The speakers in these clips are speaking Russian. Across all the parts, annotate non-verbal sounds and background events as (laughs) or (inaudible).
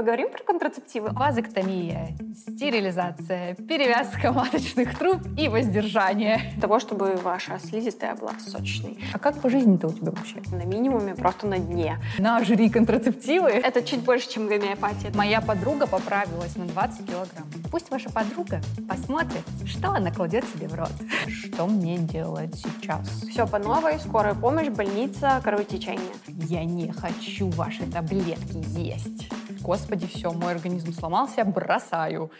поговорим про контрацептивы. Вазоктомия, стерилизация, перевязка маточных труб и воздержание. Того, чтобы ваша слизистая была сочной. А как по жизни-то у тебя вообще? На минимуме, просто на дне. На жри контрацептивы. Это чуть больше, чем гомеопатия. Моя подруга поправилась на 20 килограмм. Пусть ваша подруга посмотрит, что она кладет себе в рот. Что мне делать сейчас? Все по новой, скорая помощь, больница, кровотечение. Я не хочу ваши таблетки есть. Господи, все, мой организм сломался, бросаю.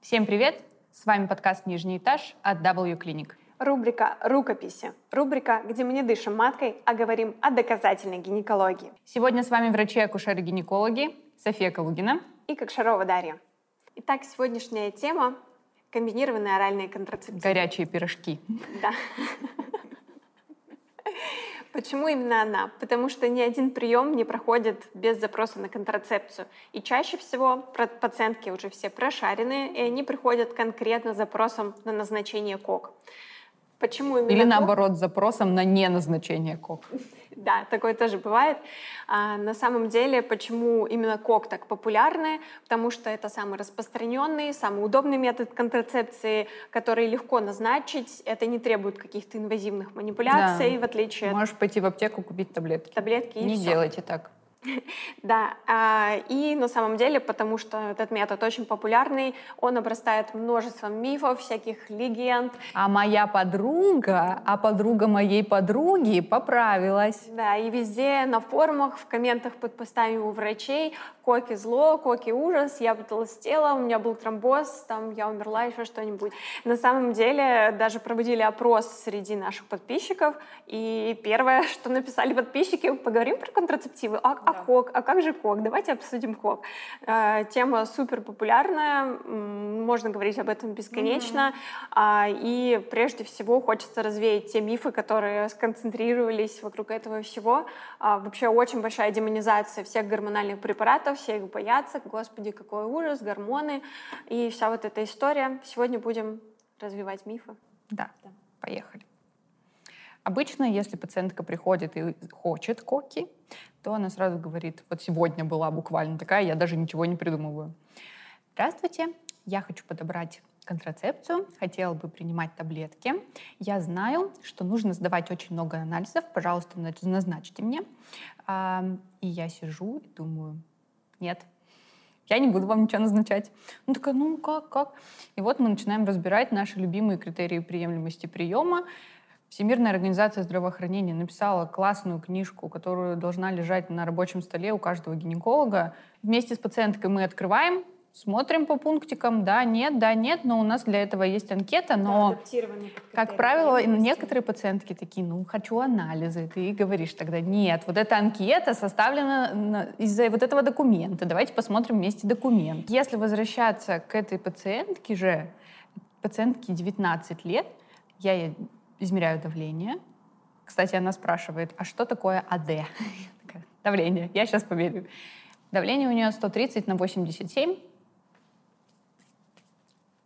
Всем привет! С вами подкаст «Нижний этаж» от W Clinic. Рубрика «Рукописи». Рубрика, где мы не дышим маткой, а говорим о доказательной гинекологии. Сегодня с вами врачи-акушеры-гинекологи София Калугина и Кокшарова Дарья. Итак, сегодняшняя тема — комбинированные оральные контрацептивы. Горячие пирожки. Да. Почему именно она? Потому что ни один прием не проходит без запроса на контрацепцию. И чаще всего пациентки уже все прошаренные, и они приходят конкретно с запросом на назначение КОК. Почему именно Или наоборот, с запросом на неназначение КОК. (laughs) Да, такое тоже бывает. А, на самом деле, почему именно КОК так популярны? Потому что это самый распространенный, самый удобный метод контрацепции, который легко назначить. Это не требует каких-то инвазивных манипуляций, да. в отличие Можешь пойти в аптеку купить таблетки. Таблетки и Не все. делайте так. (laughs) Да, а, и на самом деле, потому что этот метод очень популярный, он обрастает множеством мифов, всяких легенд. А моя подруга, а подруга моей подруги поправилась. Да, и везде на форумах, в комментах под постами у врачей коки зло, коки ужас, я потолстела, у меня был тромбоз, там я умерла, еще что-нибудь. На самом деле даже проводили опрос среди наших подписчиков, и первое, (laughs) что написали подписчики, поговорим про контрацептивы. А, а кок? А как же кок? Давайте обсудим кок. Э, тема супер популярная, можно говорить об этом бесконечно. Mm-hmm. И прежде всего хочется развеять те мифы, которые сконцентрировались вокруг этого всего. А, вообще очень большая демонизация всех гормональных препаратов, все их боятся. Господи, какой ужас, гормоны и вся вот эта история. Сегодня будем развивать мифы. Да, да. поехали. Обычно, если пациентка приходит и хочет коки, то она сразу говорит, вот сегодня была буквально такая, я даже ничего не придумываю. Здравствуйте, я хочу подобрать контрацепцию, хотела бы принимать таблетки. Я знаю, что нужно сдавать очень много анализов, пожалуйста, назначьте мне. И я сижу и думаю, нет, я не буду вам ничего назначать. Ну такая, ну как, как? И вот мы начинаем разбирать наши любимые критерии приемлемости приема. Всемирная организация здравоохранения написала классную книжку, которую должна лежать на рабочем столе у каждого гинеколога. Вместе с пациенткой мы открываем, смотрим по пунктикам, да, нет, да, нет, но у нас для этого есть анкета, но, да, как правило, некоторые пациентки такие, ну, хочу анализы, ты говоришь тогда, нет, вот эта анкета составлена из-за вот этого документа, давайте посмотрим вместе документ. Если возвращаться к этой пациентке же, пациентке 19 лет, я измеряю давление. Кстати, она спрашивает, а что такое АД? (laughs) Давление. Я сейчас померю. Давление у нее 130 на 87.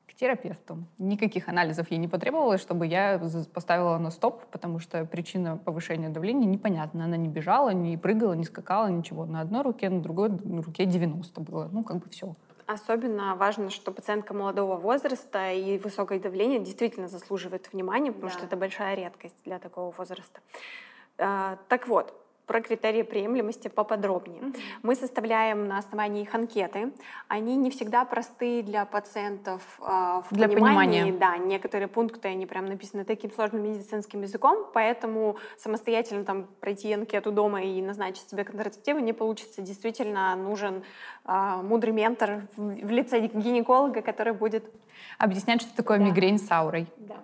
К терапевту. Никаких анализов ей не потребовалось, чтобы я поставила на стоп, потому что причина повышения давления непонятна. Она не бежала, не прыгала, не скакала, ничего. На одной руке, на другой руке 90 было. Ну, как бы все. Особенно важно, что пациентка молодого возраста и высокое давление действительно заслуживает внимания, потому да. что это большая редкость для такого возраста. А, так вот, про критерии приемлемости поподробнее. Mm-hmm. Мы составляем на основании их анкеты. Они не всегда просты для пациентов э, в для понимании. понимания. Да, некоторые пункты, они прям написаны таким сложным медицинским языком, поэтому самостоятельно там пройти анкету дома и назначить себе контрацептивы не получится. Действительно нужен мудрый ментор в, лице гинеколога, который будет... Объяснять, что такое да. мигрень с аурой. Да.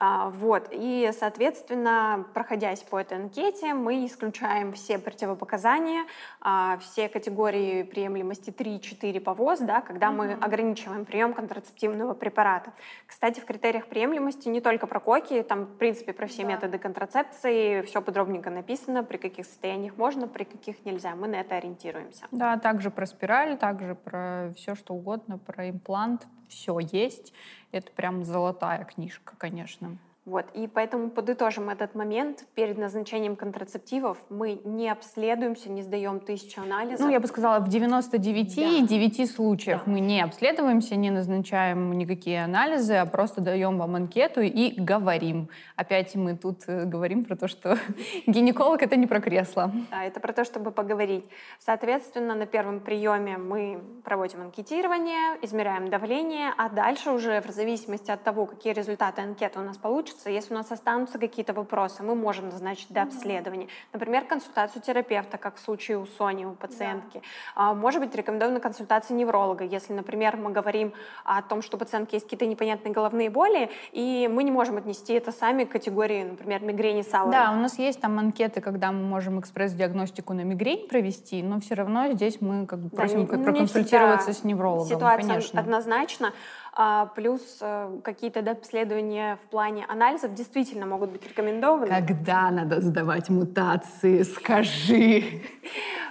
А, вот. И, соответственно, проходясь по этой анкете, мы исключаем все противопоказания, а, все категории приемлемости 3-4 по ВОЗ, да, когда mm-hmm. мы ограничиваем прием контрацептивного препарата. Кстати, в критериях приемлемости не только про коки, там, в принципе, про все да. методы контрацепции, все подробненько написано, при каких состояниях можно, при каких нельзя. Мы на это ориентируемся. Да, также про спираль, также про все, что угодно, про имплант, все есть. Это прям золотая книжка, конечно. Вот, и поэтому подытожим этот момент. Перед назначением контрацептивов мы не обследуемся, не сдаем тысячу анализов. Ну, я бы сказала, в 99,9 да. случаях да. мы не обследуемся, не назначаем никакие анализы, а просто даем вам анкету и говорим. Опять мы тут э, говорим про то, что (laughs) гинеколог — это не про кресло. Да, это про то, чтобы поговорить. Соответственно, на первом приеме мы проводим анкетирование, измеряем давление, а дальше уже в зависимости от того, какие результаты анкеты у нас получатся, получится, если у нас останутся какие-то вопросы, мы можем назначить до обследования. Например, консультацию терапевта, как в случае у Сони, у пациентки. Да. Может быть, рекомендована консультация невролога, если, например, мы говорим о том, что у пациентки есть какие-то непонятные головные боли, и мы не можем отнести это сами к категории, например, мигрени Сауэра. Да, у нас есть там анкеты, когда мы можем экспресс-диагностику на мигрень провести, но все равно здесь мы как бы просим да, проконсультироваться с неврологом. Ситуация конечно. однозначно. А, плюс э, какие-то да, обследования в плане анализов действительно могут быть рекомендованы. Когда надо сдавать мутации, скажи. (laughs)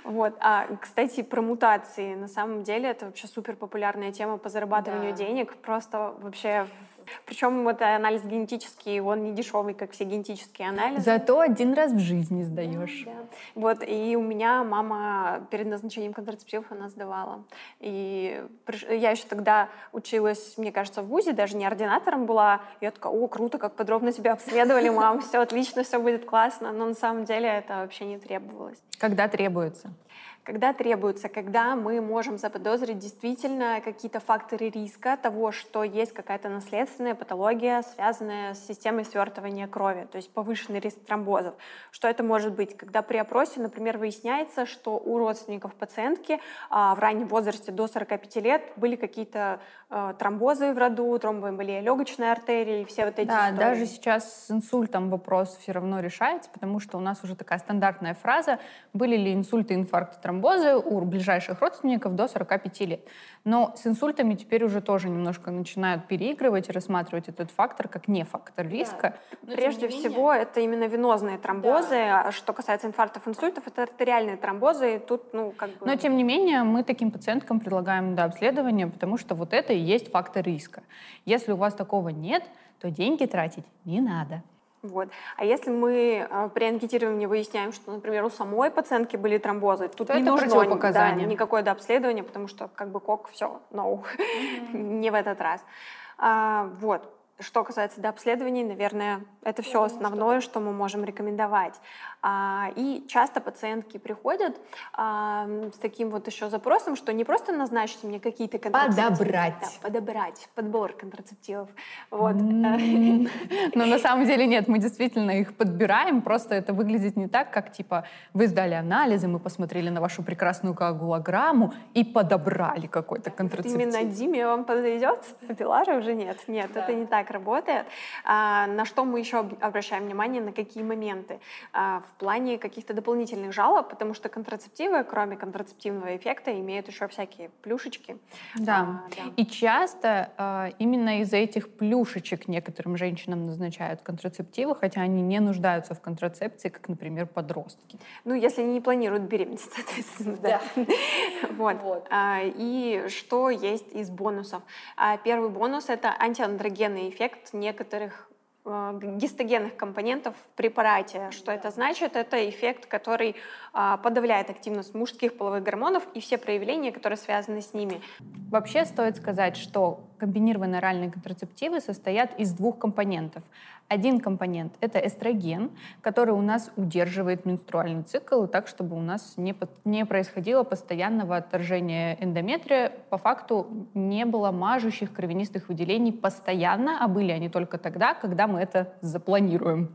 Вот. А, кстати, про мутации. На самом деле это вообще супер популярная тема по зарабатыванию да. денег. Просто вообще причем это анализ генетический, он не дешевый, как все генетические анализы. Зато один раз в жизни сдаешь. Да, да. Вот, и у меня мама перед назначением контрацептивов она сдавала. И я еще тогда училась, мне кажется, в ВУЗе, даже не ординатором была. И я такая, о, круто, как подробно тебя обследовали, мам, все отлично, все будет классно. Но на самом деле это вообще не требовалось. Когда требуется? Когда требуется, когда мы можем заподозрить действительно какие-то факторы риска того, что есть какая-то наследственная патология, связанная с системой свертывания крови, то есть повышенный риск тромбозов. Что это может быть? Когда при опросе, например, выясняется, что у родственников пациентки а, в раннем возрасте до 45 лет были какие-то а, тромбозы в роду, тромбоэмболия легочной артерии, все вот эти Да, истории. даже сейчас с инсультом вопрос все равно решается, потому что у нас уже такая стандартная фраза, были ли инсульты, инфаркты, тромбозы, тромбозы у ближайших родственников до 45 лет. Но с инсультами теперь уже тоже немножко начинают переигрывать и рассматривать этот фактор как не фактор риска. Да. Прежде менее... всего, это именно венозные тромбозы. Да. А что касается инфарктов, инсультов, это артериальные тромбозы. И тут, ну, как бы... Но, тем не менее, мы таким пациенткам предлагаем да, обследование, потому что вот это и есть фактор риска. Если у вас такого нет, то деньги тратить не надо. Вот. А если мы э, при анкетировании выясняем, что, например, у самой пациентки были тромбозы, тут То не нужно да, никакое дообследование, потому что как бы кок, все, no, mm-hmm. не в этот раз. А, вот. Что касается дообследований, наверное, это все основное, что... что мы можем рекомендовать. А, и часто пациентки приходят а, с таким вот еще запросом, что не просто назначьте мне какие-то контрацептивы. Подобрать. Да, подобрать, подбор контрацептивов. Вот. (laughs) Но на самом деле нет, мы действительно их подбираем, просто это выглядит не так, как типа вы сдали анализы, мы посмотрели на вашу прекрасную коагулограмму и подобрали какой-то контрацептив. Именно Диме вам подойдет, а Пиларе уже нет. Нет, это не так работает. На что мы еще обращаем внимание, на какие моменты? В в плане каких-то дополнительных жалоб, потому что контрацептивы, кроме контрацептивного эффекта, имеют еще всякие плюшечки. Да. А, да. И часто э, именно из-за этих плюшечек некоторым женщинам назначают контрацептивы, хотя они не нуждаются в контрацепции, как, например, подростки. Ну, если они не планируют беременность, (laughs) соответственно. Да. (laughs) Вот. вот. А, и что есть из бонусов? А, первый бонус — это антиандрогенный эффект некоторых Э, гистогенных компонентов в препарате. Что это значит? Это эффект, который а, подавляет активность мужских половых гормонов и все проявления, которые связаны с ними. Вообще стоит сказать, что комбинированные оральные контрацептивы состоят из двух компонентов. Один компонент — это эстроген, который у нас удерживает менструальный цикл так, чтобы у нас не, не происходило постоянного отторжения эндометрия. По факту не было мажущих кровянистых выделений постоянно, а были они только тогда, когда мы это запланируем.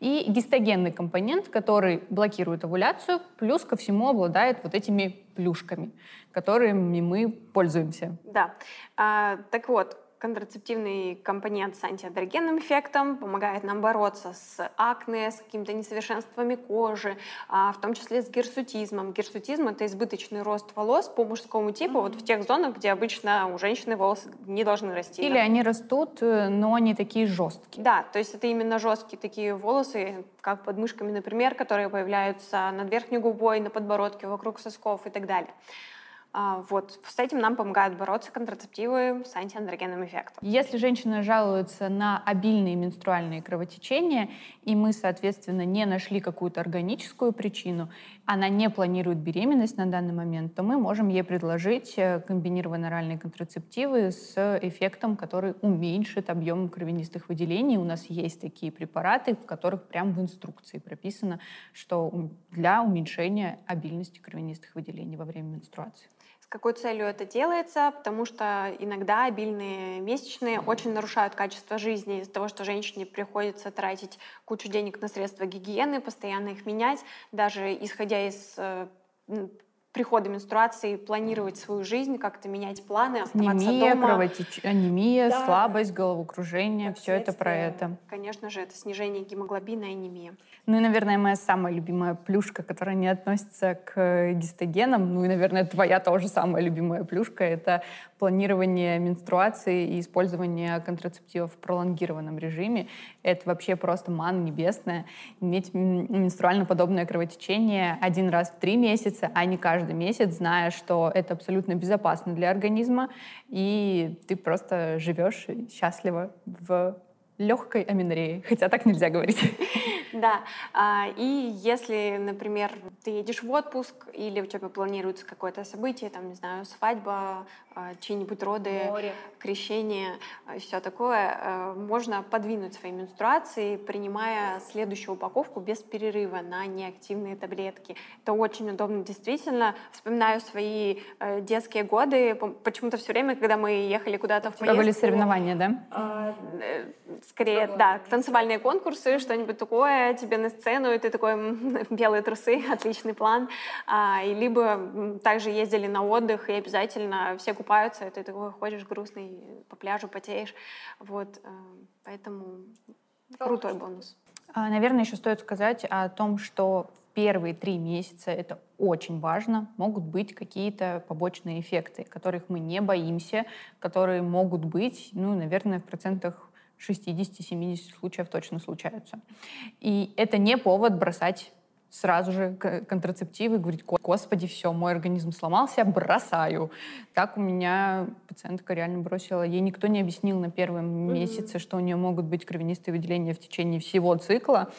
И гистогенный компонент, который блокирует овуляцию, плюс ко всему обладает вот этими плюшками, которыми мы пользуемся. Да. А, так вот, контрацептивный компонент с антиадрогенным эффектом, помогает нам бороться с акне, с какими-то несовершенствами кожи, а, в том числе с гирсутизмом. Гирсутизм — это избыточный рост волос по мужскому типу, mm-hmm. вот в тех зонах, где обычно у женщины волосы не должны расти. Или да? они растут, э, но они такие жесткие. Да, то есть это именно жесткие такие волосы, как под мышками, например, которые появляются над верхней губой, на подбородке, вокруг сосков и так далее. А, вот. С этим нам помогают бороться контрацептивы с антиандрогенным эффектом. Если женщина жалуется на обильные менструальные кровотечения, и мы, соответственно, не нашли какую-то органическую причину, она не планирует беременность на данный момент, то мы можем ей предложить э, комбинированные оральные контрацептивы с эффектом, который уменьшит объем кровянистых выделений. У нас есть такие препараты, в которых прямо в инструкции прописано, что для уменьшения обильности кровянистых выделений во время менструации. С какой целью это делается? Потому что иногда обильные месячные очень нарушают качество жизни из-за того, что женщине приходится тратить кучу денег на средства гигиены, постоянно их менять, даже исходя из э, прихода менструации планировать свою жизнь, как-то менять планы, оставаться анемия, дома. Кровотеч... Анемия, да. слабость, головокружение, все это про это. Конечно же, это снижение гемоглобина и анемия. Ну и, наверное, моя самая любимая плюшка, которая не относится к гистогенам, ну и, наверное, твоя тоже самая любимая плюшка, это планирование менструации и использование контрацептивов в пролонгированном режиме. Это вообще просто ман небесная. Иметь менструально-подобное кровотечение один раз в три месяца, а не каждый месяц, зная, что это абсолютно безопасно для организма, и ты просто живешь счастливо в легкой аминореи, хотя так нельзя говорить. (laughs) Да, а, и если, например, ты едешь в отпуск или у тебя планируется какое-то событие, там, не знаю, свадьба, а, чьи-нибудь роды, Море. крещение, а, все такое, э, можно подвинуть свои менструации, принимая следующую упаковку без перерыва на неактивные таблетки. Это очень удобно, действительно. Вспоминаю свои э, детские годы, почему-то все время, когда мы ехали куда-то в поездку... были соревнования, да? А, скорее, да, танцевальные конкурсы, что-нибудь такое, тебе на сцену, и ты такой, (laughs) белые трусы, (laughs) отличный план. И либо также ездили на отдых, и обязательно все купаются, и ты такой ходишь грустный по пляжу, потеешь. Вот, э, поэтому крутой бонус. А, наверное, еще стоит сказать о том, что в первые три месяца это очень важно. Могут быть какие-то побочные эффекты, которых мы не боимся, которые могут быть, ну, наверное, в процентах 60-70 случаев точно случаются. И это не повод бросать сразу же контрацептивы, говорить, господи, все, мой организм сломался, бросаю. Так у меня пациентка реально бросила. Ей никто не объяснил на первом mm-hmm. месяце, что у нее могут быть кровянистые выделения в течение всего цикла.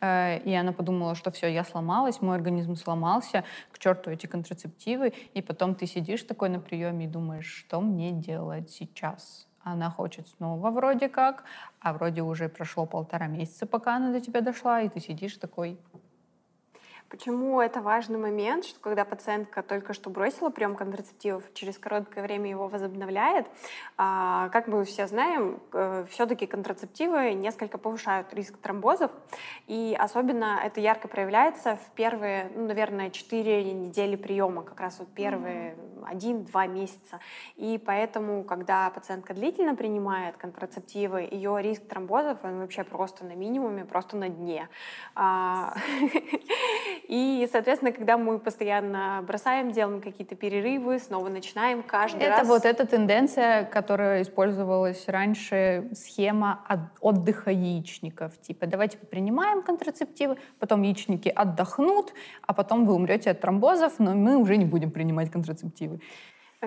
Э, и она подумала, что все, я сломалась, мой организм сломался, к черту эти контрацептивы. И потом ты сидишь такой на приеме и думаешь, что мне делать сейчас? Она хочет снова вроде как, а вроде уже прошло полтора месяца, пока она до тебя дошла, и ты сидишь такой, Почему это важный момент, что когда пациентка только что бросила прием контрацептивов, через короткое время его возобновляет, а, как мы все знаем, э, все-таки контрацептивы несколько повышают риск тромбозов, и особенно это ярко проявляется в первые, ну, наверное, 4 недели приема, как раз вот первые один-два месяца. И поэтому, когда пациентка длительно принимает контрацептивы, ее риск тромбозов, он вообще просто на минимуме, просто на дне. И, соответственно, когда мы постоянно бросаем, делаем какие-то перерывы, снова начинаем каждый это раз. Это вот эта тенденция, которая использовалась раньше, схема от отдыха яичников. Типа, давайте принимаем контрацептивы, потом яичники отдохнут, а потом вы умрете от тромбозов, но мы уже не будем принимать контрацептивы.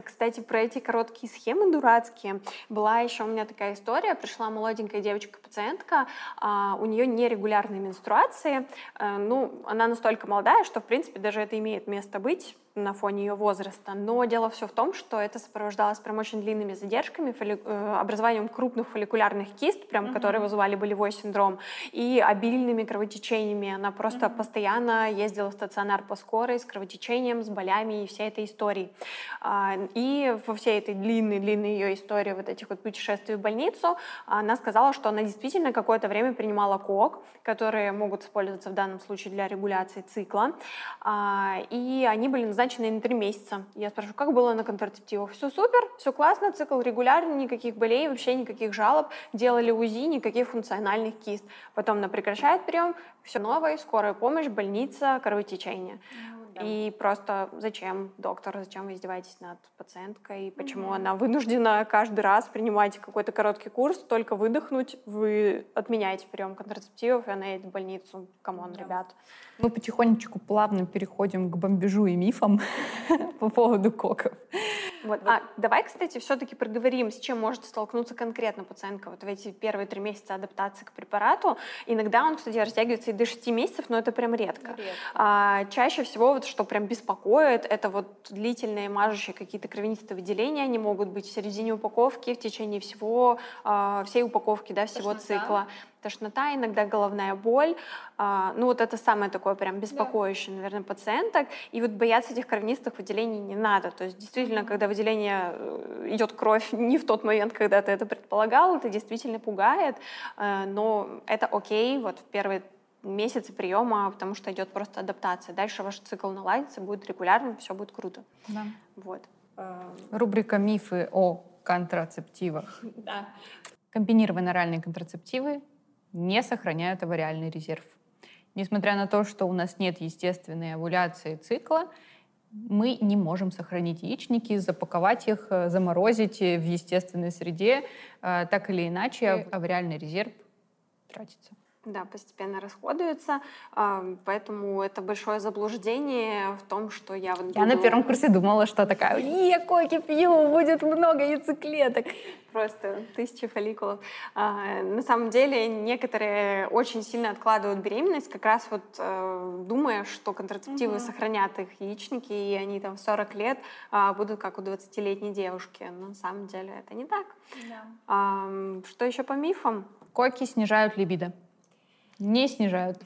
Кстати, про эти короткие схемы дурацкие. Была еще у меня такая история. Пришла молоденькая девочка-пациентка, а, у нее нерегулярные менструации. А, ну, она настолько молодая, что, в принципе, даже это имеет место быть на фоне ее возраста. Но дело все в том, что это сопровождалось прям очень длинными задержками, фоли... Э, образованием крупных фолликулярных кист, прям, mm-hmm. которые вызывали болевой синдром, и обильными кровотечениями. Она просто mm-hmm. постоянно ездила в стационар по скорой с кровотечением, с болями и всей этой историей. А, и во всей этой длинной-длинной ее истории вот этих вот путешествий в больницу она сказала, что она действительно какое-то время принимала КОК, которые могут использоваться в данном случае для регуляции цикла. А, и они были назначены назначенный на три месяца. Я спрашиваю, как было на контрацептивах? Все супер, все классно, цикл регулярный, никаких болей, вообще никаких жалоб. Делали УЗИ, никаких функциональных кист. Потом она прекращает прием, все по новой, скорая помощь, больница, кровотечение. И просто зачем, доктор, зачем вы издеваетесь над пациенткой? Почему mm-hmm. она вынуждена каждый раз принимать какой-то короткий курс, только выдохнуть, вы отменяете прием контрацептивов, и она едет в больницу. Come on, мгм. ребят. Мы потихонечку плавно переходим к бомбежу и мифам (laughs) по поводу коков. Вот. А давай, кстати, все-таки проговорим, с чем может столкнуться конкретно пациентка вот в эти первые три месяца адаптации к препарату. Иногда он, кстати, растягивается и до шести месяцев, но это прям редко. редко. А, чаще всего, вот, что прям беспокоит, это вот длительные мажущие какие-то кровянистые выделения, они могут быть в середине упаковки, в течение всего, а, всей упаковки, да, всего Тошнота. цикла тошнота, иногда головная боль. А, ну вот это самое такое прям беспокоящее, да. наверное, пациенток. И вот бояться этих кровянистых выделений не надо. То есть действительно, когда выделение э, идет кровь (laughs) не в тот момент, когда ты это предполагал, это действительно пугает, э, но это окей, вот в первые месяцы приема, потому что идет просто адаптация. Дальше ваш цикл наладится, будет регулярным, все будет круто. Да. Вот. Рубрика «Мифы о контрацептивах». Да. Комбинированные оральные контрацептивы не сохраняют авариальный резерв. Несмотря на то, что у нас нет естественной овуляции цикла, мы не можем сохранить яичники, запаковать их, э, заморозить в естественной среде. Э, так или иначе, авариальный резерв тратится. Да, постепенно расходуется, поэтому это большое заблуждение в том, что я вот Я на первом курсе думала, что такая, я коки пью, будет много яйцеклеток. Просто тысячи фолликулов. А, на самом деле некоторые очень сильно откладывают беременность, как раз вот э, думая, что контрацептивы угу. сохранят их яичники, и они там в 40 лет а, будут как у 20-летней девушки. Но на самом деле это не так. Да. Что еще по мифам? Коки снижают либидо не снижают.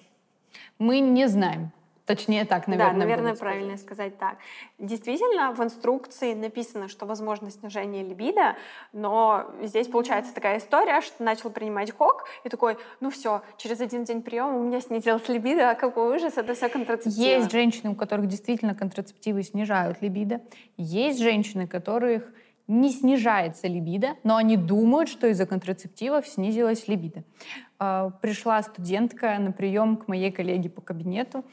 Мы не знаем. Точнее так, наверное. Да, наверное, правильно сказать так. Действительно, в инструкции написано, что возможно снижение либидо, но здесь получается такая история, что начал принимать кок и такой, ну все, через один день приема у меня снизилась либидо, а какой ужас, это все контрацептивы. Есть женщины, у которых действительно контрацептивы снижают либидо, есть женщины, которых не снижается либидо, но они думают, что из-за контрацептивов снизилась либидо. А, пришла студентка на прием к моей коллеге по кабинету,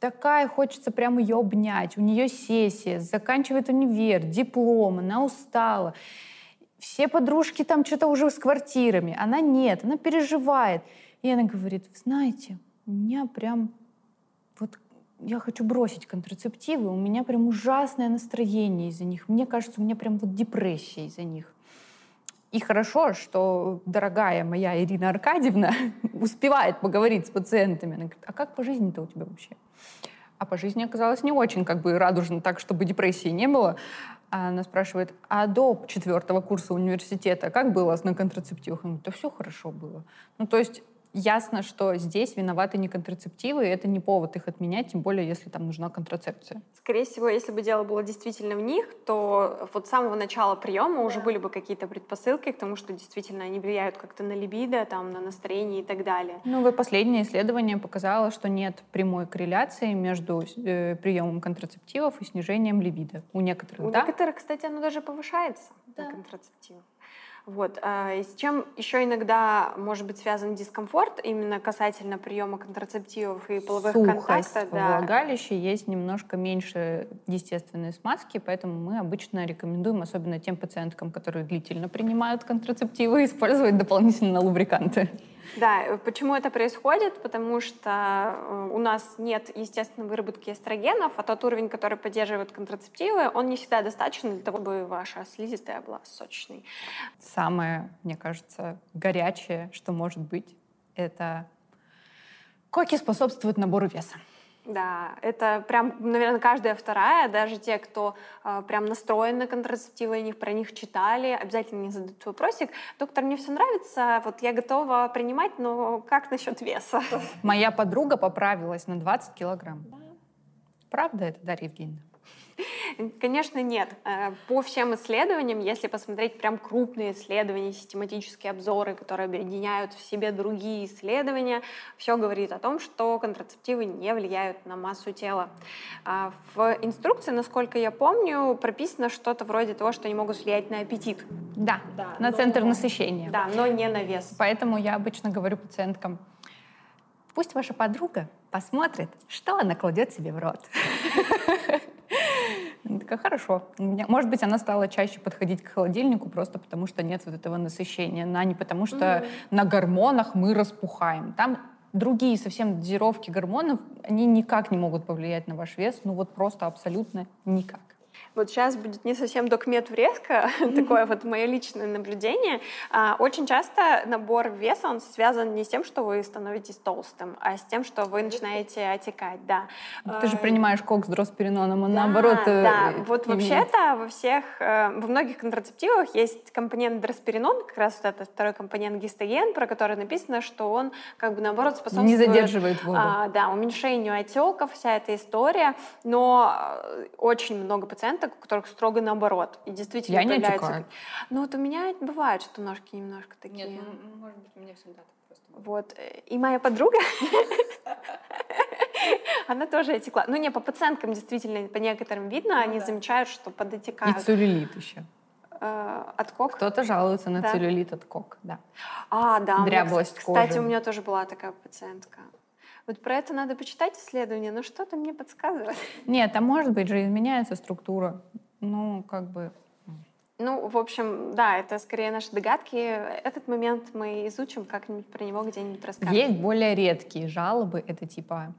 такая, хочется прямо ее обнять. У нее сессия, заканчивает универ, диплом, она устала. Все подружки там что-то уже с квартирами. Она нет, она переживает. И она говорит, знаете, у меня прям я хочу бросить контрацептивы, у меня прям ужасное настроение из-за них. Мне кажется, у меня прям вот депрессия из-за них. И хорошо, что дорогая моя Ирина Аркадьевна (laughs) успевает поговорить с пациентами. Она говорит, а как по жизни-то у тебя вообще? А по жизни оказалось не очень как бы радужно так, чтобы депрессии не было. Она спрашивает, а до четвертого курса университета как было на контрацептивах? Она говорит, да все хорошо было. Ну, то есть ясно, что здесь виноваты не контрацептивы, и это не повод их отменять, тем более, если там нужна контрацепция. Скорее всего, если бы дело было действительно в них, то вот с самого начала приема уже были бы какие-то предпосылки к тому, что действительно они влияют как-то на либидо, там, на настроение и так далее. Ну, вы последнее исследование показало, что нет прямой корреляции между э, приемом контрацептивов и снижением либидо. У некоторых, У да? некоторых, кстати, оно даже повышается, да. контрацептивов. Вот. А, с чем еще иногда может быть связан дискомфорт именно касательно приема контрацептивов и половых Сухость контактов? Да. влагалище есть немножко меньше естественной смазки, поэтому мы обычно рекомендуем, особенно тем пациенткам, которые длительно принимают контрацептивы, использовать дополнительно лубриканты. Да, э, почему это происходит? Потому что э, у нас нет естественной выработки эстрогенов, а тот уровень, который поддерживает контрацептивы, он не всегда достаточен для того, чтобы ваша слизистая была сочной. Самое, мне кажется, горячее, что может быть, это коки способствуют набору веса. Да, это прям, наверное, каждая вторая, даже те, кто э, прям настроен на контрацептивы, они про них читали, обязательно мне задают вопросик. Доктор, мне все нравится, вот я готова принимать, но как насчет веса? Моя подруга поправилась на 20 килограмм. Да. Правда это, Дарья Евгеньевна? Конечно, нет. Э, по всем исследованиям, если посмотреть прям крупные исследования, систематические обзоры, которые объединяют в себе другие исследования, все говорит о том, что контрацептивы не влияют на массу тела. А в инструкции, насколько я помню, прописано что-то вроде того, что они могут влиять на аппетит. Да, да на но... центр насыщения. Да, но не на вес. Поэтому я обычно говорю пациенткам, пусть ваша подруга посмотрит, что она кладет себе в рот. (laughs) Она такая, хорошо. Может быть, она стала чаще подходить к холодильнику просто потому, что нет вот этого насыщения, а не потому, что mm-hmm. на гормонах мы распухаем. Там другие совсем дозировки гормонов, они никак не могут повлиять на ваш вес, ну вот просто абсолютно никак. Вот сейчас будет не совсем докмет врезка, (laughs) такое вот мое личное наблюдение. А, очень часто набор веса, он связан не с тем, что вы становитесь толстым, а с тем, что вы начинаете отекать, да. Ты же а, принимаешь кок с дроспериноном, он да, наоборот... Э, да, вот вообще-то во всех, э, во многих контрацептивах есть компонент дросперинон, как раз вот этот второй компонент гистоген, про который написано, что он как бы наоборот способствует... Не задерживает воду. А, да, уменьшению отеков, вся эта история, но э, очень много пациентов у которых строго наоборот. И действительно Я появляется... не отекаю. Ну вот у меня бывает, что ножки немножко такие. Нет, ну, может быть, у меня всегда так просто. Вот. И моя подруга, (laughs) она тоже отекла. Ну не, по пациенткам действительно, по некоторым видно, ну, они да. замечают, что подотекают. И целлюлит еще. Э, от кок? Кто-то жалуется на да. целлюлит от кок, да. А, да. Дряблость меня, кстати, кожи. у меня тоже была такая пациентка. Вот про это надо почитать исследования, но что-то мне подсказывает. (laughs) Нет, а может быть же изменяется структура. Ну, как бы... Ну, в общем, да, это скорее наши догадки. Этот момент мы изучим, как-нибудь про него где-нибудь расскажем. Есть более редкие жалобы. Это типа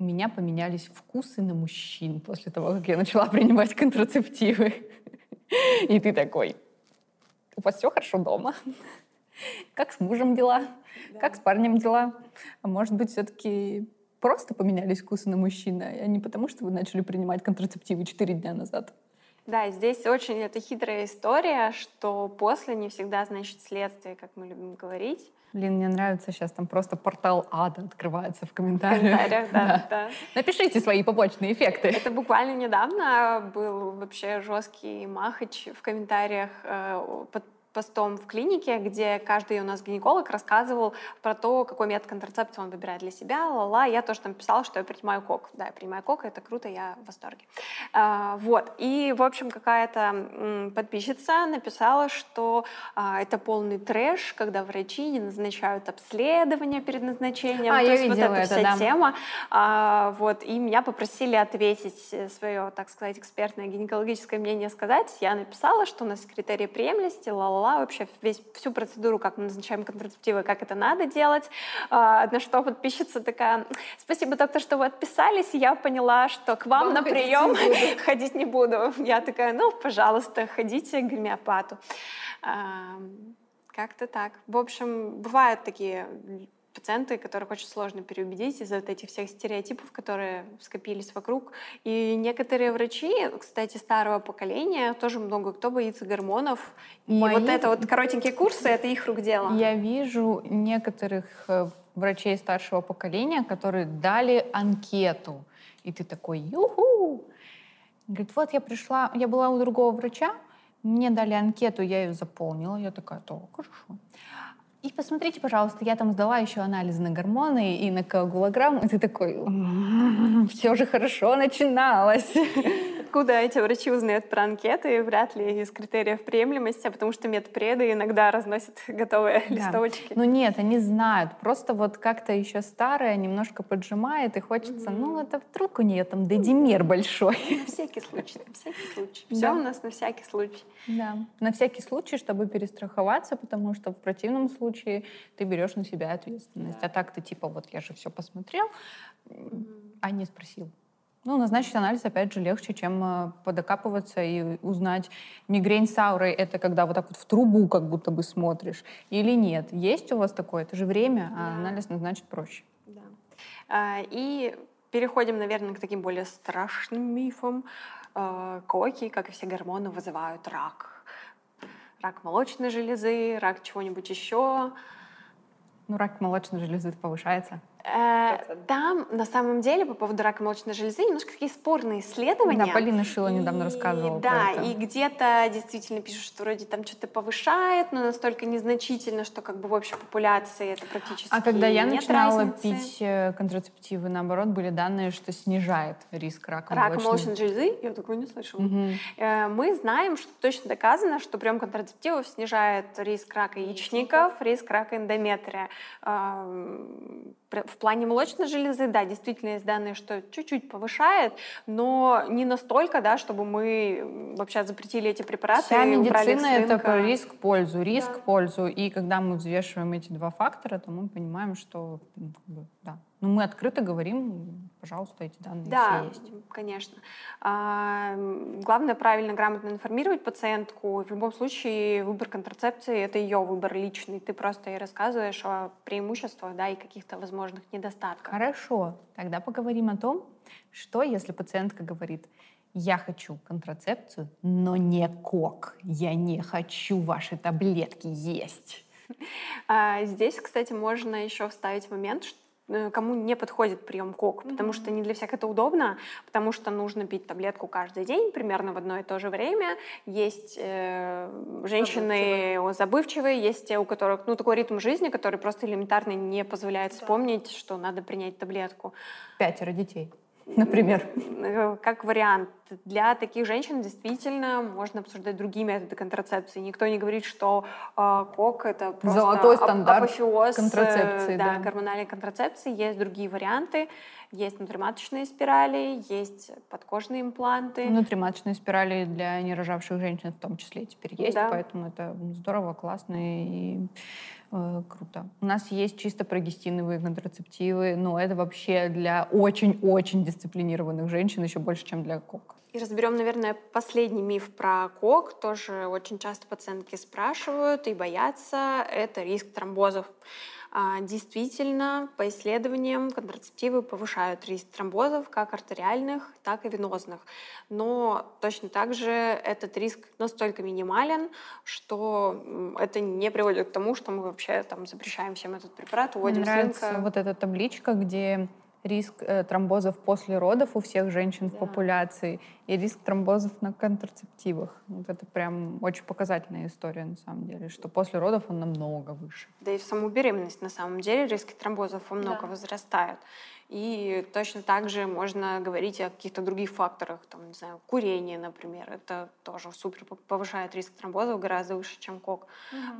у меня поменялись вкусы на мужчин после того, как я начала принимать контрацептивы. (laughs) И ты такой, у вас все хорошо дома? (laughs) Как с мужем дела? Да. Как с парнем дела? А может быть, все-таки просто поменялись вкусы на мужчину, а не потому, что вы начали принимать контрацептивы 4 дня назад? Да, здесь очень это хитрая история, что после не всегда значит следствие, как мы любим говорить. Блин, мне нравится сейчас там просто портал ада открывается в комментариях. В комментариях, да, да. да. Напишите свои побочные эффекты. Это буквально недавно был вообще жесткий махач в комментариях э, под постом в клинике, где каждый у нас гинеколог рассказывал про то, какой метод контрацепции он выбирает для себя, ла-ла. Я тоже там писала, что я принимаю кок. Да, я принимаю кок, это круто, я в восторге. А, вот. И, в общем, какая-то подписчица написала, что а, это полный трэш, когда врачи не назначают обследования перед назначением. А, то я есть видела вот эта это, вся да. тема. А, вот. И меня попросили ответить свое, так сказать, экспертное гинекологическое мнение сказать. Я написала, что у нас критерии приемлемости, ла-ла ла вообще весь, всю процедуру, как мы назначаем контрацептивы, как это надо делать. А, на что подписчица такая, спасибо, доктор, что вы отписались, я поняла, что к вам, вам на прием (laughs) ходить не буду. Я такая, ну, пожалуйста, ходите к гомеопату. Как-то так. В общем, бывают такие пациенты, которых очень сложно переубедить из-за вот этих всех стереотипов, которые скопились вокруг. И некоторые врачи, кстати, старого поколения, тоже много кто боится гормонов. И Мои... вот это вот коротенькие курсы, это их рук дело. Я вижу некоторых э, врачей старшего поколения, которые дали анкету. И ты такой, юху! Говорит, вот я пришла, я была у другого врача, мне дали анкету, я ее заполнила. Я такая, то, хорошо. И посмотрите, пожалуйста, я там сдала еще анализы на гормоны и на коагулограмму, и ты такой, все же хорошо начиналось. Откуда эти врачи узнают про анкеты? Вряд ли из критериев приемлемости, а потому что медпреды иногда разносят (laughs) готовые да. листовочки. Ну нет, они знают. Просто вот как-то еще старая немножко поджимает, и хочется, mm-hmm. ну это вдруг у нее там дедимер большой. На всякий случай, на всякий случай. Все да. у нас на всякий случай. Да, на всякий случай, чтобы перестраховаться, потому что в противном случае ты берешь на себя ответственность. Да. А так ты типа, вот я же все посмотрел, mm-hmm. а не спросил. Ну, назначить анализ, опять же, легче, чем э, подокапываться и узнать, мигрень с аурой — это когда вот так вот в трубу как будто бы смотришь или нет. Есть у вас такое? Это же время, а анализ назначить проще. Да. А, и переходим, наверное, к таким более страшным мифам. А, коки, как и все гормоны, вызывают рак. Рак молочной железы, рак чего-нибудь еще. Ну, рак молочной железы повышается. Э, там, на самом деле, по поводу рака молочной железы, немножко такие спорные исследования. Да, Полина Шила недавно рассказывала Да, про это. и где-то действительно пишут, что вроде там что-то повышает, но настолько незначительно, что как бы в общей популяции это практически А когда я нет начинала разницы. пить э, контрацептивы, наоборот, были данные, что снижает риск рака, Рака молочной. молочной железы? Я такого не слышала. Э, Мы знаем, что точно доказано, что прием контрацептивов снижает риск рака яичников, риск рака эндометрия. В плане молочной железы, да, действительно есть данные, что чуть-чуть повышает, но не настолько, да, чтобы мы вообще запретили эти препараты Вся медицина это про риск-пользу, Да. риск-пользу. И когда мы взвешиваем эти два фактора, то мы понимаем, что ну, да. Ну, мы открыто говорим, пожалуйста, эти данные Да, все есть. конечно. А, Главное правильно, грамотно информировать пациентку. В любом случае выбор контрацепции — это ее выбор личный. Ты просто ей рассказываешь о преимуществах да, и каких-то возможных недостатках. Хорошо, тогда поговорим о том, что если пациентка говорит, я хочу контрацепцию, но не кок, я не хочу ваши таблетки есть. (laughs) А, Здесь, кстати, можно еще вставить момент, э, кому не подходит прием КОК, потому что не для всех это удобно, потому что нужно пить таблетку каждый день, примерно в одно и то же время. Есть э, женщины забывчивые, есть те, у которых ну, такой ритм жизни, который просто элементарно не позволяет вспомнить, что надо принять таблетку. Пятеро детей, например. Э, Как вариант, для таких женщин действительно можно обсуждать другие методы контрацепции. Никто не говорит, что э, КОК — это просто Золотой стандарт апофеоз, э, контрацепции, да, да. гормональной контрацепции. Есть другие варианты. Есть внутриматочные спирали, есть подкожные импланты. Внутриматочные спирали для нерожавших женщин в том числе теперь есть, Да. поэтому это здорово, классно и э, круто. У нас есть чисто прогестиновые контрацептивы, но это вообще для очень-очень дисциплинированных женщин еще больше, чем для кок. И разберем, наверное, последний миф про КОК. Тоже очень часто пациентки спрашивают и боятся. Это риск тромбозов. А, Действительно, по исследованиям контрацептивы повышают риск тромбозов как артериальных, так и венозных. Но точно так же этот риск настолько минимален, что это не приводит к тому, что мы вообще там запрещаем всем этот препарат, Мне уводим с нравится рынка. вот эта табличка, где риск э, тромбозов после родов у всех женщин в Да. популяции и риск тромбозов на контрацептивах. Вот это прям очень показательная история на самом деле, что после родов он намного выше. Да и в саму беременность на самом деле риски тромбозов во много Да. возрастают. И точно так же можно говорить о каких-то других факторах, там, не знаю, курение, например, это тоже супер по- повышает риск тромбозов гораздо выше, чем кок.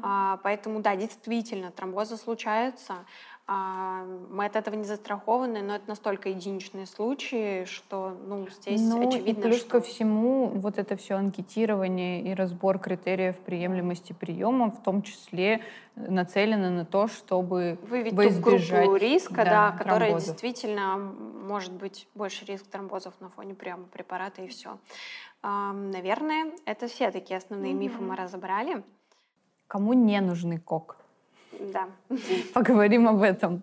А, поэтому, да, действительно, тромбозы случаются, мы от этого не застрахованы, но это настолько единичные случаи, что, ну, здесь ну, очевидно, и плюс что... ко всему вот это все анкетирование и разбор критериев приемлемости приема в том числе нацелено на то, чтобы выявить во ту группу избежать, риска, да, да, которая тромбозов. действительно может быть больше риск тромбозов на фоне приема препарата и все. Наверное, это все такие основные мифы мы разобрали. кому не нужны кок. Да. (laughs) Поговорим об этом.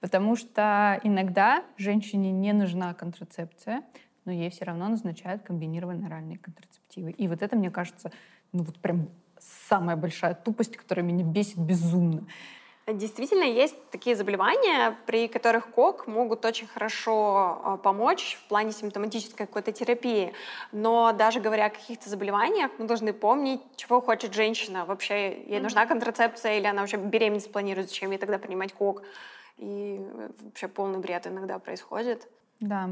Потому что иногда женщине не нужна контрацепция, но ей все равно назначают комбинированные оральные контрацептивы. И вот это, мне кажется, ну вот прям самая большая тупость, которая меня бесит безумно. Действительно, есть такие заболевания, при которых КОК могут очень хорошо а, помочь в плане симптоматической какой-то терапии. Но даже говоря о каких-то заболеваниях, мы должны помнить, чего хочет женщина. Вообще, ей нужна контрацепция или она вообще беременность планирует, зачем ей тогда принимать КОК. И э, вообще полный бред иногда происходит. Да,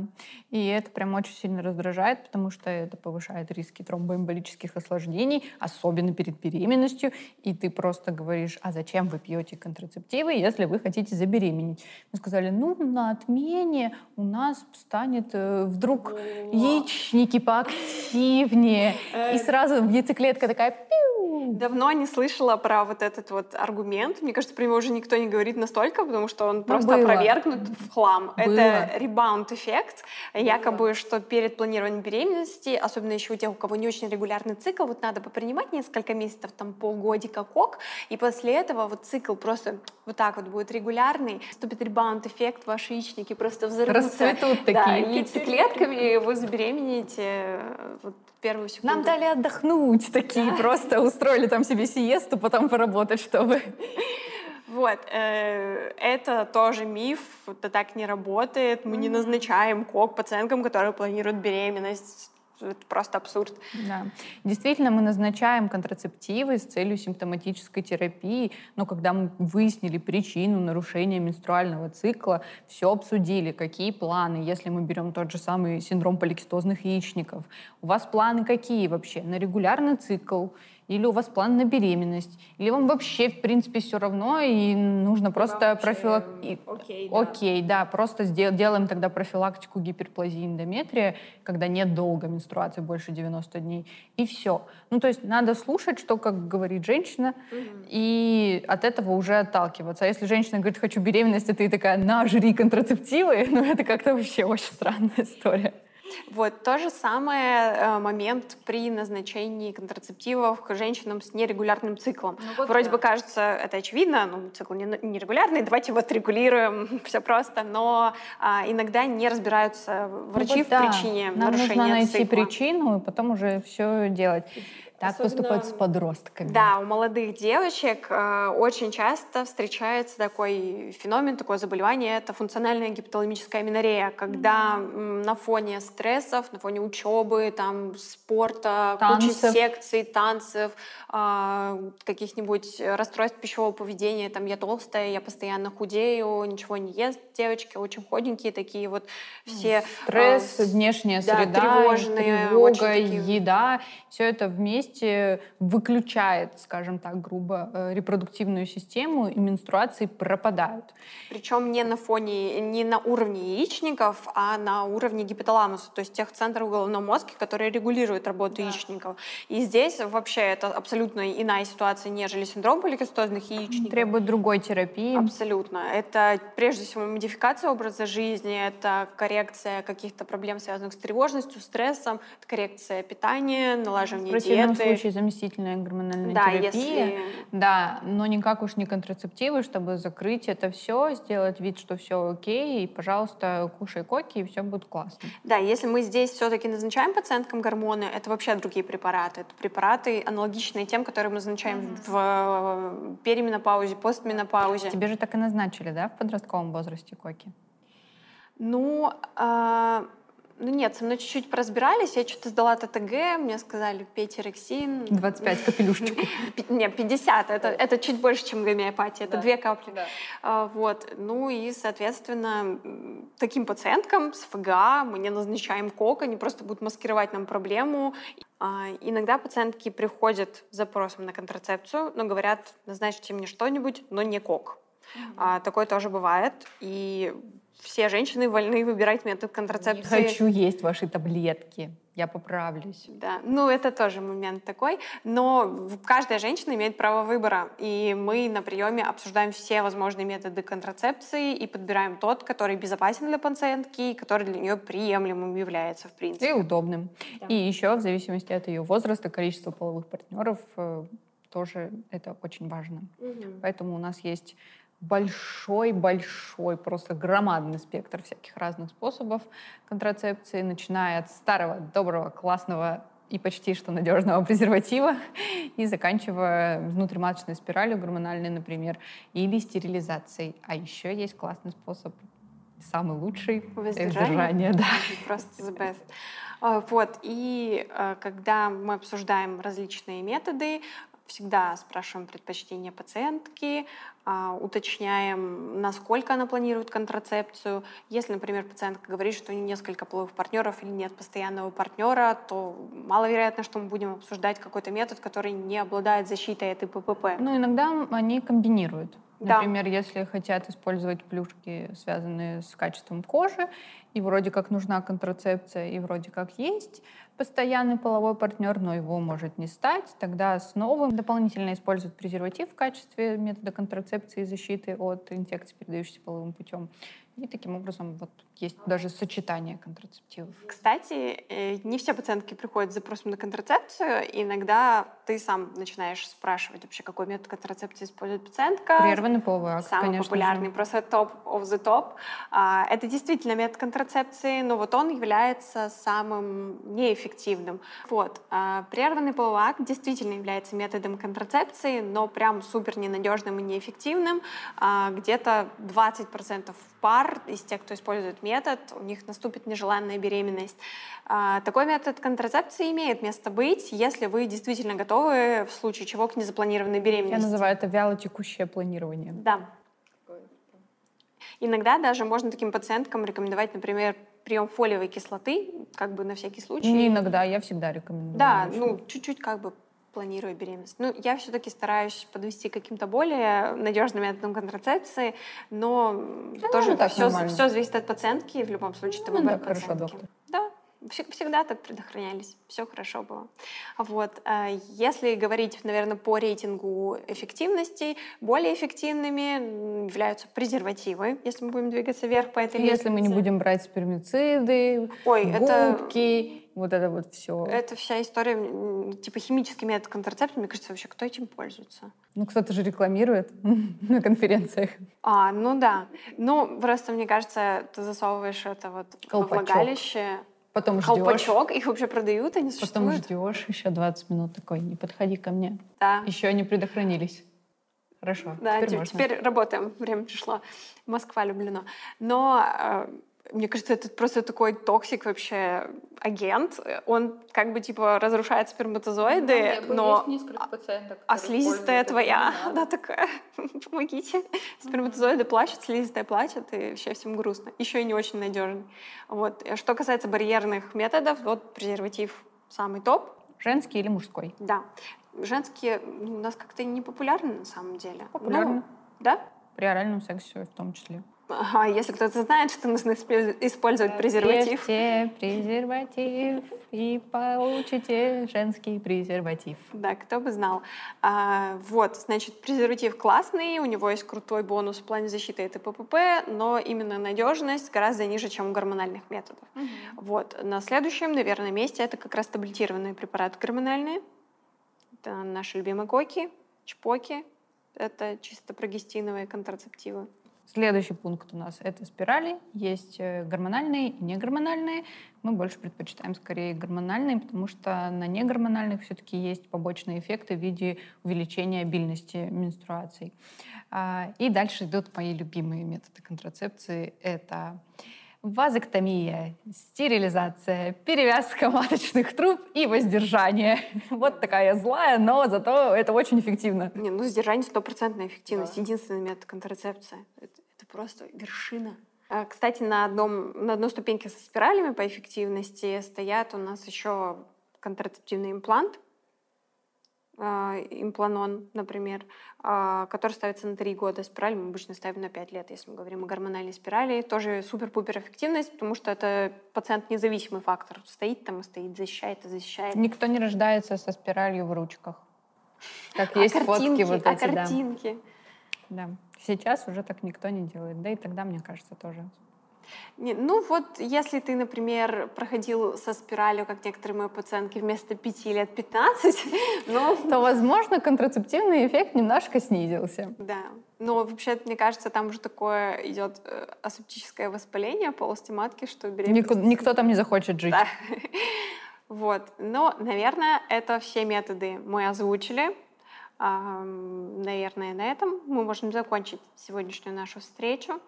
и это прям очень сильно раздражает, потому что это повышает риски тромбоэмболических осложнений, особенно перед беременностью. И ты просто говоришь, а зачем вы пьете контрацептивы, если вы хотите забеременеть? Мы сказали, ну, на отмене у нас станет э, вдруг яичники поактивнее. И сразу яйцеклетка такая. Давно не слышала про вот этот вот аргумент. Мне кажется, про него уже никто не говорит настолько, потому что он просто было. опровергнут в хлам. Было. Это rebound-эффект. Якобы, что перед планированием беременности, особенно еще у тех, у кого не очень регулярный цикл, вот надо попринимать несколько месяцев, там полгодика КОК, и после этого вот цикл просто вот так вот будет регулярный. Вступит rebound-эффект, ваши яичники просто взорвутся. Расцветут Да, такие. яйцеклетками, и вы забеременеете э, вот первую секунду. Нам дали отдохнуть такие, просто устроили там себе сиесту, потом поработать, чтобы... Вот, э, это тоже миф, это так не работает. Мы не назначаем КОК пациенткам, которые планируют беременность это просто абсурд. Да. Действительно, мы назначаем контрацептивы с целью симптоматической терапии, но когда мы выяснили причину нарушения менструального цикла, все обсудили, какие планы, если мы берем тот же самый синдром поликистозных яичников. У вас планы какие вообще? На регулярный цикл или у вас план на беременность, или вам вообще, в принципе, все равно, и нужно просто профилак... Окей, да. Окей, да, просто сдел... делаем тогда профилактику гиперплазии эндометрия, когда нет долго менструации, больше 90 дней, и все. Ну, то есть надо слушать, что, как говорит женщина, угу. и от этого уже отталкиваться. А если женщина говорит, хочу беременность, а ты такая, на, жри контрацептивы, (laughs) ну, это как-то вообще очень странная история. Вот то же самое э, момент при назначении контрацептивов к женщинам с нерегулярным циклом. Ну, вот Вроде да. бы кажется, это очевидно, ну, цикл нерегулярный, давайте его отрегулируем, (laughs) все просто, но а, иногда не разбираются врачи ну, вот в да. причине Нам нарушения нужно найти цикла. причину и потом уже все делать. Так Особенно, поступают с подростками. Да, у молодых девочек э, очень часто встречается такой феномен, такое заболевание, это функциональная гипоталамическая аминорея, когда mm-hmm. на фоне стрессов, на фоне учебы, там, спорта, танцев. кучи секций, танцев, э, каких-нибудь расстройств пищевого поведения, там, я толстая, я постоянно худею, ничего не ест, девочки очень худенькие такие вот все. Стресс, э, внешняя да, среда, тревожные, тревога, еда, все это вместе вместе выключает, скажем так, грубо, э, репродуктивную систему, и менструации пропадают. Причем не на фоне, не на уровне яичников, а на уровне гипоталамуса, то есть тех центров головного мозга, которые регулируют работу да. яичников. И здесь вообще это абсолютно иная ситуация, нежели синдром поликистозных яичников. Требует другой терапии. Абсолютно. Это прежде всего модификация образа жизни, это коррекция каких-то проблем, связанных с тревожностью, стрессом, это коррекция питания, налаживание диеты случае заместительная гормональная да, терапия. Если... Да, но никак уж не контрацептивы, чтобы закрыть это все, сделать вид, что все окей, и, пожалуйста, кушай коки, и все будет классно. Да, если мы здесь все-таки назначаем пациенткам гормоны, это вообще другие препараты. Это препараты аналогичные тем, которые мы назначаем mm-hmm. в перименопаузе, постменопаузе. Тебе же так и назначили, да, в подростковом возрасте коки? Ну, э ну нет, со мной чуть-чуть поразбирались, я что-то сдала ТТГ, мне сказали пейте рексин. 25 капелюшечку. (laughs) Нет, 50, это, это чуть больше, чем гомеопатия, это две капли. А, вот, ну и, соответственно, таким пациенткам с ФГА мы не назначаем КОК, они просто будут маскировать нам проблему. А, иногда пациентки приходят с запросом на контрацепцию, но говорят, назначьте мне что-нибудь, но не КОК. Mm-hmm. Такое тоже бывает. И все женщины вольны выбирать метод контрацепции. Не хочу есть ваши таблетки, я поправлюсь. Да, ну это тоже момент такой, но каждая женщина имеет право выбора, и мы на приеме обсуждаем все возможные методы контрацепции и подбираем тот, который безопасен для пациентки, и который для нее приемлемым является в принципе. И удобным. Да. И еще в зависимости от ее возраста, количества половых партнеров э, тоже это очень важно. Угу. Поэтому у нас есть большой-большой, просто громадный спектр всяких разных способов контрацепции, начиная от старого, доброго, классного и почти что надежного презерватива (laughs) и заканчивая внутриматочной спиралью гормональной, например, или стерилизацией. А еще есть классный способ, самый лучший, воздержание. да. (laughs) Просто the best. А, вот, и э, когда мы обсуждаем различные методы, всегда спрашиваем предпочтения пациентки, а, уточняем, насколько она планирует контрацепцию. Если, например, пациентка говорит, что у нее несколько половых партнеров или нет постоянного партнера, то маловероятно, что мы будем обсуждать какой-то метод, который не обладает защитой этой ППП. Ну, иногда они комбинируют. Например, да. если хотят использовать плюшки, связанные с качеством кожи, и вроде как нужна контрацепция, и вроде как есть постоянный половой партнер, но его может не стать, тогда с новым дополнительно используют презерватив в качестве метода контрацепции и защиты от инфекций, передающихся половым путем. И таким образом вот есть даже сочетание контрацептивов. Кстати, э, не все пациентки приходят с запросом на контрацепцию. Иногда ты сам начинаешь спрашивать вообще, какой метод контрацепции использует пациентка. Прерванный половой акт, Самый конечно популярный, же. просто топ of the top. А, Это действительно метод контрацепции, но вот он является самым неэффективным. Вот. а, Прерванный половой акт действительно является методом контрацепции, но прям супер ненадежным и неэффективным. А, Где-то 20% пар из тех, кто использует метод, у них наступит нежеланная беременность. А, Такой метод контрацепции имеет место быть, если вы действительно готовы в случае чего к незапланированной Я беременности. называю это вяло текущее планирование. Да. Иногда даже можно таким пациенткам рекомендовать, например, прием фолиевой кислоты, как бы на всякий случай. Не иногда, я всегда рекомендую. Да, ну, чуть-чуть как бы планируя беременность. Ну, я все-таки стараюсь подвести к каким-то более надежным методам контрацепции, но Да, тоже ну, все, нормально. все зависит от пациентки, и в любом случае Ну, выбор да, хорошо, пациентки. доктор. Да, всегда так предохранялись, все хорошо было. Вот. а Если говорить, наверное, по рейтингу эффективности, более эффективными являются презервативы, если мы будем двигаться вверх по этой Если мы не лестнице. будем брать спермициды, Ой, это- губки, вот это вот все. Это вся история, типа химический метод контрацепции, мне кажется, вообще кто этим пользуется? Ну, кто-то же рекламирует (laughs) на конференциях. А, ну да. Ну, просто, мне кажется, ты засовываешь это вот во Колпачок. влагалище. Потом ждешь. Колпачок, их вообще продают, они Потом существуют? ждешь еще 20 минут такой, не подходи ко мне. Да. Еще не предохранились. Хорошо, Да, теперь те- можно. теперь работаем, время пришло. Москва, Люблино. Но э, мне кажется, это просто такой toxic вообще агент. Он как бы типа разрушает сперматозоиды, но а слизистая твоя, она (laughs) такая, (laughs) помогите. Сперматозоиды плачут, слизистая плачет, и вообще всем грустно. Еще и не очень надежный. Вот. Э, Что касается барьерных методов, вот презерватив самый топ. Женский или мужской? Да. Женские ну, у нас как-то не популярны на самом деле. Популярны. Ну, да? При оральном сексе в том числе. Ага, если кто-то знает, что нужно использ- использовать презерватив. Ешьте презерватив и получите женский презерватив. Да, кто бы знал. А, вот, значит, презерватив классный, у него есть крутой бонус в плане защиты это ППП, но именно надежность гораздо ниже, чем у гормональных методов. Вот, на следующем, наверное, месте это как раз таблетированные препараты гормональные. Это наши любимые коки, чпоки. Это чисто прогестиновые контрацептивы. Следующий пункт у нас это спирали. Есть э, гормональные и негормональные. Мы больше предпочитаем скорее гормональные, потому что на негормональных все-таки есть побочные эффекты в виде увеличения обильности менструаций. А, И дальше идут мои любимые методы контрацепции. Это вазоктомия, стерилизация, перевязка маточных труб и воздержание. (laughs) Вот такая злая, но зато это очень эффективно. Не, ну сдержание стопроцентная эффективность. Единственный метод контрацепции. Это, это просто вершина. А, Кстати, на, одном, на одной ступеньке со спиралями по эффективности стоят у нас еще контрацептивный имплант, импланон, например, а, который ставится на 3 года. Спираль мы обычно ставим на 5 лет, если мы говорим о гормональной спирали. Тоже супер-пупер эффективность, потому что это пациент-независимый фактор. Стоит там и стоит, защищает и защищает. Никто не рождается со спиралью в ручках. Как (laughs) А есть фотки картинки, вот а эти, да. картинки. да. Сейчас уже так никто не делает. Да и тогда, мне кажется, тоже. Не, ну вот, если ты, например, проходил со спиралью, как некоторые мои пациентки, вместо 5 лет 15, (laughs) ну, (laughs) То, возможно, контрацептивный эффект немножко снизился. да. Но вообще, мне кажется, там уже такое идет э, асептическое воспаление полости матки, что беременность... Никто, никто там не захочет жить. Да. (laughs) Вот. Но, наверное, это все методы мы озвучили. Наверное, на этом мы можем закончить сегодняшнюю нашу встречу.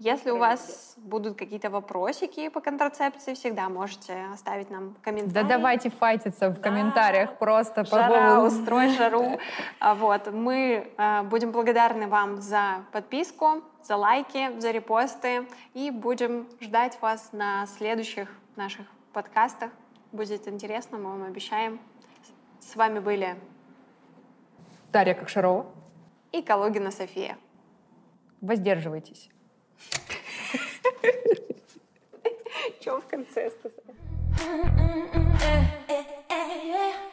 Если у вас будут какие-то вопросики по контрацепции, всегда можете оставить нам комментарий. Да давайте файтиться в комментариях просто по Жара, поводу... устрой жару. (laughs) А, Вот. Мы а, будем благодарны вам за подписку, за лайки, за репосты. И будем ждать вас на следующих наших подкастах. Будет интересно, мы вам обещаем. С вами были Дарья Кокшарова. и Калугина София. Воздерживайтесь. Чем в конце сказать? Э, э, э,